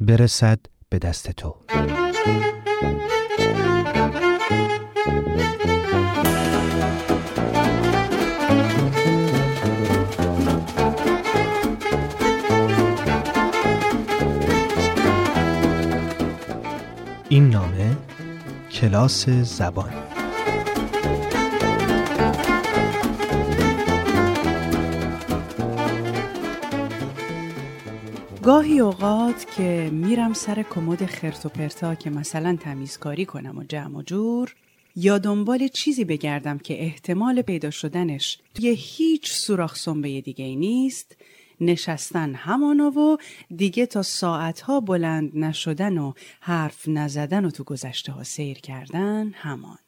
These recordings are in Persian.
برسد به دست تو. کلاس زبان. گاهی اوقات که میرم سر کمد خرت و پرتا که مثلا تمیزکاری کنم و جمع و جور یا دنبال چیزی بگردم که احتمال پیدا شدنش یه هیچ سوراخ سنبه دیگه ای نیست نشستن همانا و دیگه تا ساعتها بلند نشدن و حرف نزدن و تو گذشته ها سیر کردن همان.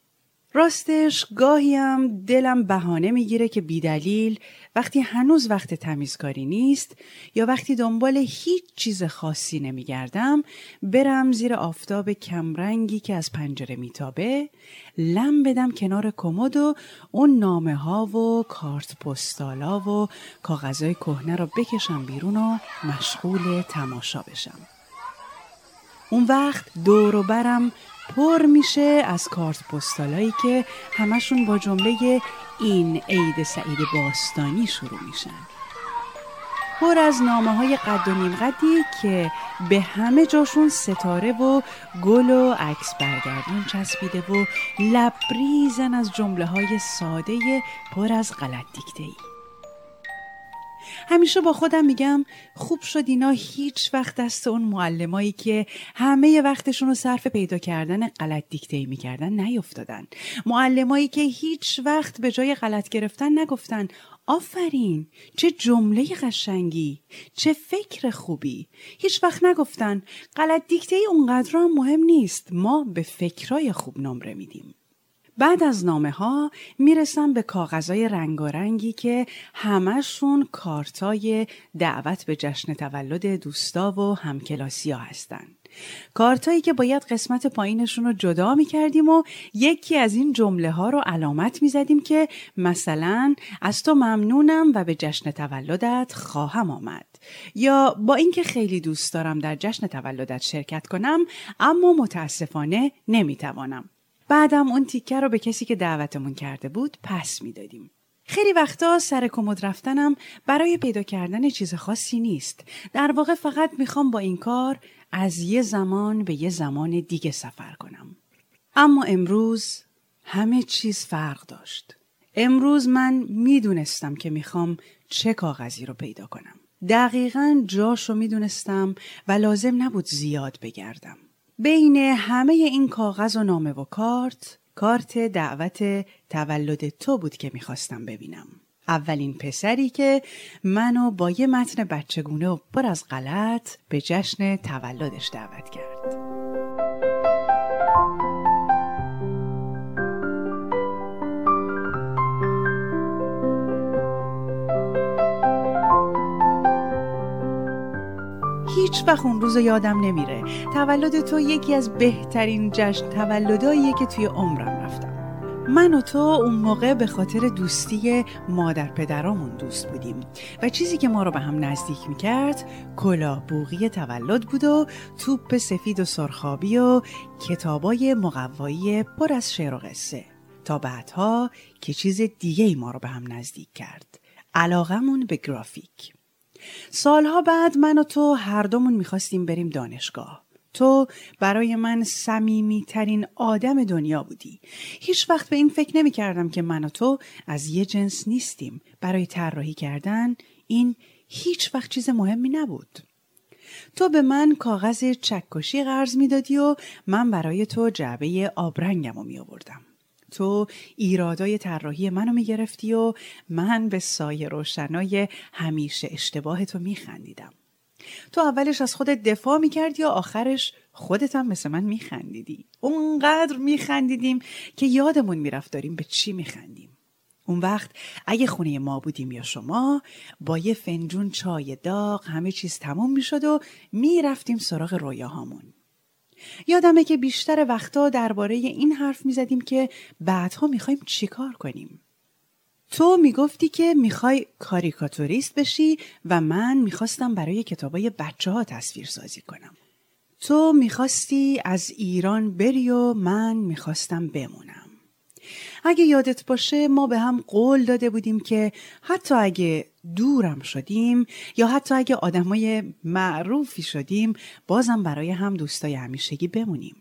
راستش گاهی هم دلم بهانه می‌گیره که بیدلیل وقتی هنوز وقت تمیزکاری نیست یا وقتی دنبال هیچ چیز خاصی نمیگردم برم زیر آفتاب کمرنگی که از پنجره میتابه لم بدم کنار کمد و اون نامه ها و کارت پستالا و کاغذهای کهنه رو بکشم بیرون و مشغول تماشا بشم. اون وقت دور و برم پر میشه از کارت پستالایی که همشون با جمله این عید سعید باستانی شروع میشن پر از نامه های قد و نیم که به همه جاشون ستاره و گل و عکس برگردون چسبیده و لبریزن از جمله های ساده پر از غلط دیکته ای. همیشه با خودم میگم خوب شد اینا هیچ وقت دست اون معلمایی که همه وقتشون رو صرف پیدا کردن غلط دیکته می‌کردن نیفتادن. معلمایی که هیچ وقت به جای غلط گرفتن نگفتن آفرین چه جمله قشنگی چه فکر خوبی. هیچ وقت نگفتن غلط دیکته اونقدر هم مهم نیست ما به فکرای خوب نمره میدیم. بعد از نامه ها می‌رسم به کاغذهای رنگارنگی که همشون کارتای دعوت به جشن تولد دوستا و همکلاسی ها هستن. کارتایی که باید قسمت پایینشون رو جدا می کردیم و یکی از این جمله ها رو علامت می زدیم که مثلا از تو ممنونم و به جشن تولدت خواهم آمد یا با اینکه خیلی دوست دارم در جشن تولدت شرکت کنم اما متاسفانه نمی توانم. بعدم اون تیکه رو به کسی که دعوتمون کرده بود پس می‌دادیم. خیلی وقتا سر کمد رفتنم برای پیدا کردن چیز خاصی نیست. در واقع فقط می‌خوام با این کار از یه زمان به یه زمان دیگه سفر کنم. اما امروز همه چیز فرق داشت. امروز من می‌دونستم که می‌خوام چه کاغذی رو پیدا کنم. دقیقا جاش رو می‌دونستم و لازم نبود زیاد بگردم. بین همه این کاغذ و نامه و کارت کارت دعوت تولد تو بود که می‌خواستم ببینم. اولین پسری که منو با یه متن بچگونه و پر از غلط به جشن تولدش دعوت کرد. هیچ وقت اون روز یادم نمیره. تولد تو یکی از بهترین جشن تولداییه که توی عمرم رفتم. من و تو اون موقع به خاطر دوستی مادر پدرامون دوست بودیم و چیزی که ما رو به هم نزدیک می‌کرد کلا بوغی تولد بود و توپ سفید و سرخابی و کتابای مقوایی پر از شعر و قصه. تا بعدها که چیز دیگه ای ما رو به هم نزدیک کرد. علاقمون به گرافیک. سالها بعد من و تو هر دومون می‌خواستیم بریم دانشگاه. تو برای من سمیمی ترین آدم دنیا بودی. هیچ وقت به این فکر نمی کردم که من و تو از یه جنس نیستیم. برای طراحی کردن این هیچ وقت چیز مهمی نبود. تو به من کاغذ چکشی قرض می‌دادی و من برای تو جعبه آبرنگم رو می آوردم. تو ایرادای طراحی منو می‌گرفتی و من به سایه روشنای همیشه اشتباه تو میخندیدم. تو اولش از خودت دفاع می‌کردی و آخرش خودت هم مثل من میخندیدی. اونقدر میخندیدیم که یادمون می‌رفت داریم به چی میخندیم. اون وقت اگه خونه ما بودیم یا شما با یه فنجون چای داغ همه چیز تموم می‌شد و می‌رفتیم سراغ رویاهامون. یادمه که بیشتر وقتا درباره این حرف می‌زدیم که بعدها می‌خوایم چیکار کنیم. تو می‌گفتی که می‌خوای کاریکاتوریست بشی و من می‌خواستم برای کتابای بچه ها تصویر سازی کنم. تو می‌خواستی از ایران بری و من می‌خواستم بمونم. اگه یادت باشه ما به هم قول داده بودیم که حتی اگه دورم شدیم یا حتی اگه آدمای معروفی شدیم بازم برای هم دوستای همیشگی بمونیم.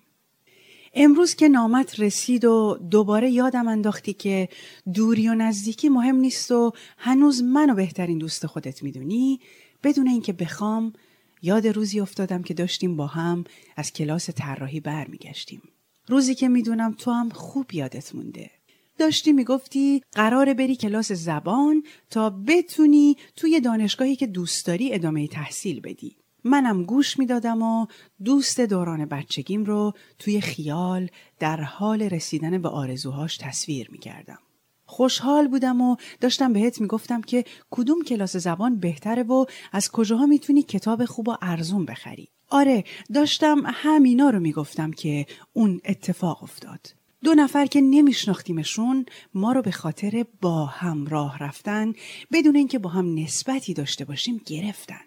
امروز که نامت رسید و دوباره یادم انداختی که دوری و نزدیکی مهم نیست و هنوز منو بهترین دوست خودت می‌دونی بدون اینکه بخوام یاد روزی افتادم که داشتیم با هم از کلاس طراحی برمیگشتیم روزی که می‌دونم تو هم خوب یادت مونده داشتی می‌گفتی قراره بری کلاس زبان تا بتونی توی دانشگاهی که دوست داری ادامه تحصیل بدی منم گوش می‌دادم و دوست دوران بچگیم رو توی خیال در حال رسیدن به آرزوهاش تصویر می‌کردم. خوشحال بودم و داشتم بهت می‌گفتم که کدوم کلاس زبان بهتره و از کجاها می‌تونی کتاب خوب و ارزون بخری. آره داشتم همینا رو می‌گفتم که اون اتفاق افتاد. دو نفر که نمیشناختیمشون ما رو به خاطر با هم راه رفتن بدون اینکه با هم نسبتی داشته باشیم گرفتن.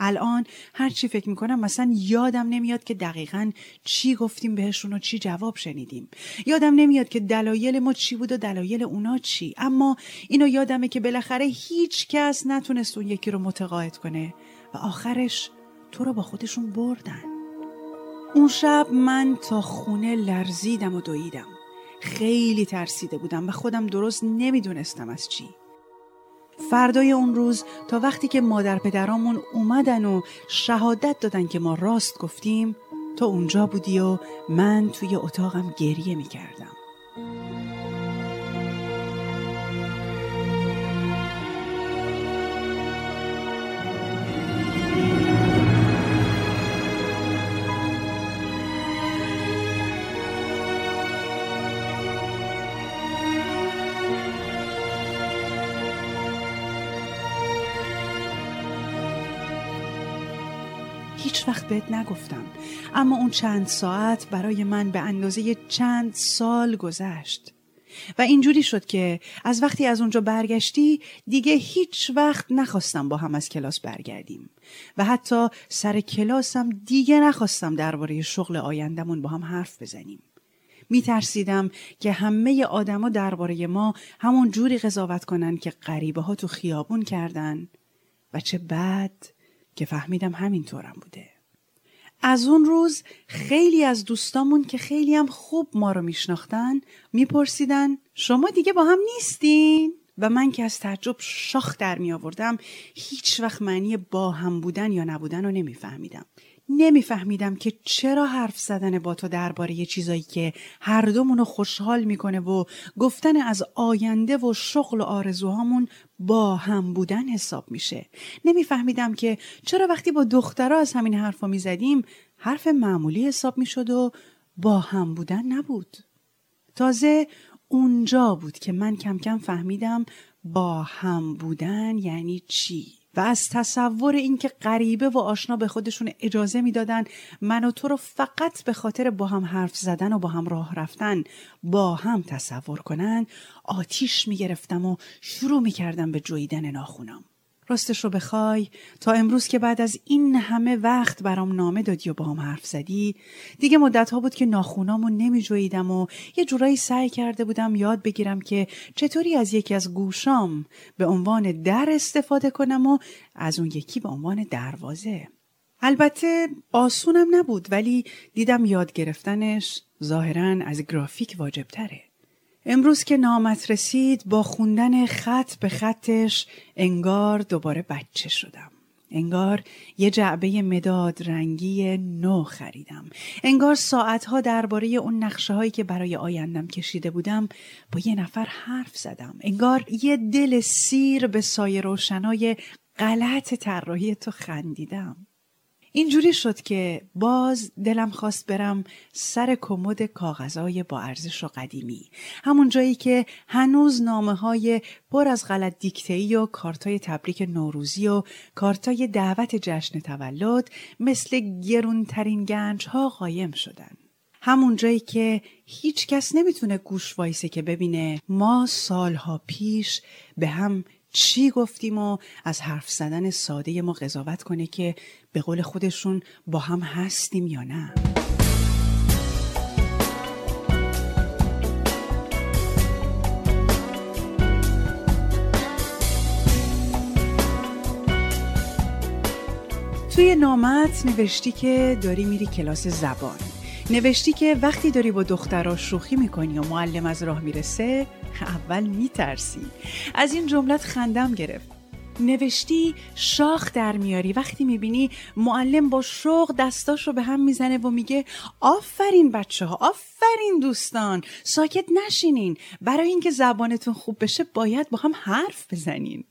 الان هر چی فکر می‌کنم مثلا یادم نمیاد که دقیقا چی گفتیم بهشون و چی جواب شنیدیم یادم نمیاد که دلایل ما چی بود و دلایل اونا چی اما اینو یادمه که بالاخره هیچ کس نتونست اون یکی رو متقاعد کنه و آخرش تو رو با خودشون بردن. اون شب من تا خونه لرزیدم و دویدم. خیلی ترسیده بودم و خودم درست نمی‌دونستم از چی. فردای اون روز تا وقتی که مادر پدرامون اومدن و شهادت دادن که ما راست گفتیم تو اونجا بودی و من توی اتاقم گریه می کردم. هیچ وقت بهت نگفتم. اما اون چند ساعت برای من به اندازه چند سال گذشت. و اینجوری شد که از وقتی از اونجا برگشتی دیگه هیچ وقت نخواستم با هم از کلاس برگردیم. و حتی سر کلاسم دیگه نخواستم درباره شغل آیندهمون با هم حرف بزنیم. می ترسیدم که همه آدما درباره ما همون جوری قضاوت کنن که غریبه ها تو خیابون کردن. و چه بد که فهمیدم همینطورم بوده. از اون روز خیلی از دوستامون که خیلی هم خوب ما رو میشناختن میپرسیدن شما دیگه با هم نیستین؟ و من که از تعجب شاخ در می آوردم هیچ وقت معنی با هم بودن یا نبودن رو نمیفهمیدم. نمیفهمیدم که چرا حرف زدن با تو درباره چیزایی که هر دومون رو خوشحال می‌کنه و گفتن از آینده و شغل و آرزوهامون با هم بودن حساب میشه. نمیفهمیدم که چرا وقتی با دخترها از همین حرفا می‌زدیم حرف معمولی حساب می‌شد و با هم بودن نبود. تازه اونجا بود که من کم کم فهمیدم با هم بودن یعنی چی؟ و از تصور اینکه غریبه و آشنا به خودشون اجازه می‌دادن من و تو رو فقط به خاطر با هم حرف زدن و با هم راه رفتن با هم تصور کنن آتیش می‌گرفتم و شروع می‌کردم به جویدن ناخونم راستش رو بخوای تا امروز که بعد از این همه وقت برام نامه دادی و با هم حرف زدی دیگه مدت ها بود که ناخونامو نمی جویدم و یه جورایی سعی کرده بودم یاد بگیرم که چطوری از یکی از گوشام به عنوان در استفاده کنم و از اون یکی به عنوان دروازه البته آسونم نبود ولی دیدم یاد گرفتنش ظاهرا از گرافیک واجب تره. امروز که نامت رسید با خوندن خط به خطش انگار دوباره بچه شدم. انگار یه جعبه مداد رنگی نو خریدم. انگار ساعتها درباره اون نقشه هایی که برای آیندم کشیده بودم با یه نفر حرف زدم. انگار یه دل سیر به سایه روشنای غلط طراحی تو خندیدم. اینجوری شد که باز دلم خواست برم سر کمد کاغذای با ارزش و قدیمی. همون جایی که هنوز نامه های پر از غلط دیکتهی و کارتای تبریک نوروزی و کارتای دعوت جشن تولد مثل گرونترین گنج ها قایم شدن. همون جایی که هیچ کس نمی‌تونه گوش وایسه که ببینه ما سالها پیش به هم چی گفتیم و از حرف زدن ساده ما قضاوت کنه که به قول خودشون با هم هستیم یا نه؟ توی نامت نوشتی که داری میری کلاس زبان. نوشتی که وقتی داری با دخترها شوخی می‌کنی و معلم از راه می‌رسه اول میترسی. از این جملت خندم گرفت. نوشتی شاخ در میاری. وقتی می‌بینی معلم با شوق دستاش رو به هم می‌زنه و میگه آفرین بچه ها آفرین دوستان. ساکت نشینین. برای اینکه زبانتون خوب بشه باید با هم حرف بزنین.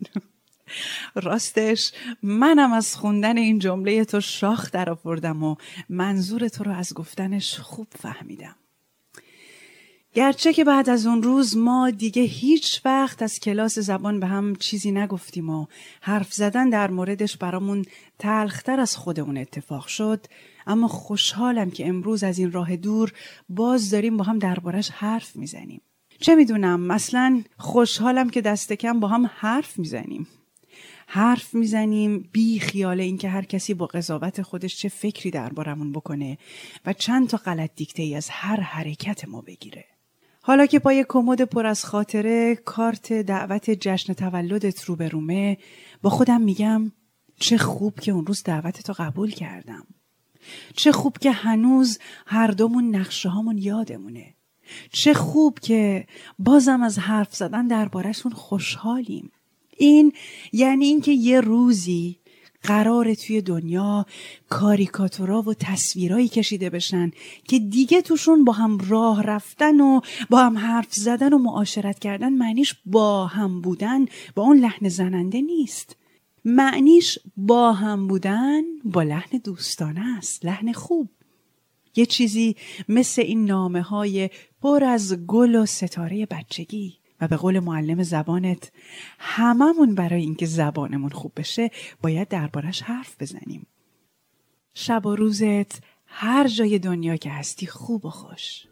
راستش منم از خوندن این جمله تو شاخ در آوردم و منظور تو رو از گفتنش خوب فهمیدم. گرچه که بعد از اون روز ما دیگه هیچ وقت از کلاس زبان به هم چیزی نگفتیم و حرف زدن در موردش برامون تلختر از خودمون اتفاق شد اما خوشحالم که امروز از این راه دور باز داریم با هم دربارش حرف می‌زنیم. چه می‌دونم مثلا خوشحالم که دست کم با هم حرف می‌زنیم. حرف می‌زنیم بی خیال اینکه هر کسی با قضاوت خودش چه فکری دربارمون بکنه و چند تا غلط دیکته ای از هر حرکت ما بگیره. حالا که پای کمد پر از خاطره کارت دعوت جشن تولدت رو به رومه با خودم میگم چه خوب که اون روز دعوتتو قبول کردم. چه خوب که هنوز هر دومون نقشه هامون یادمونه. چه خوب که بازم از حرف زدن دربارهشون خوشحالیم. این یعنی اینکه یه روزی قرار توی دنیا کاریکاتورا و تصویرایی کشیده بشن که دیگه توشون با هم راه رفتن و با هم حرف زدن و معاشرت کردن معنیش با هم بودن با اون لحن زننده نیست. معنیش با هم بودن با لحن دوستانه است لحن خوب. یه چیزی مثل این نامه های پر از گل و ستاره بچگی. و به قول معلم زبانت هممون برای اینکه زبانمون خوب بشه باید دربارش حرف بزنیم. شب و روزت هر جای دنیا که هستی خوب و خوش.